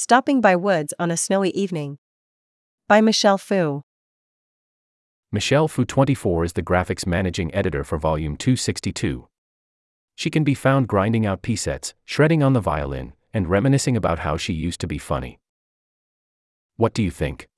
Stopping by Woods on a Snowy Evening. By Michelle Fu. Michelle Fu 24 is the graphics managing editor for Volume 262. She can be found grinding out p sets, shredding on the violin, and reminiscing about how she used to be funny. What do you think?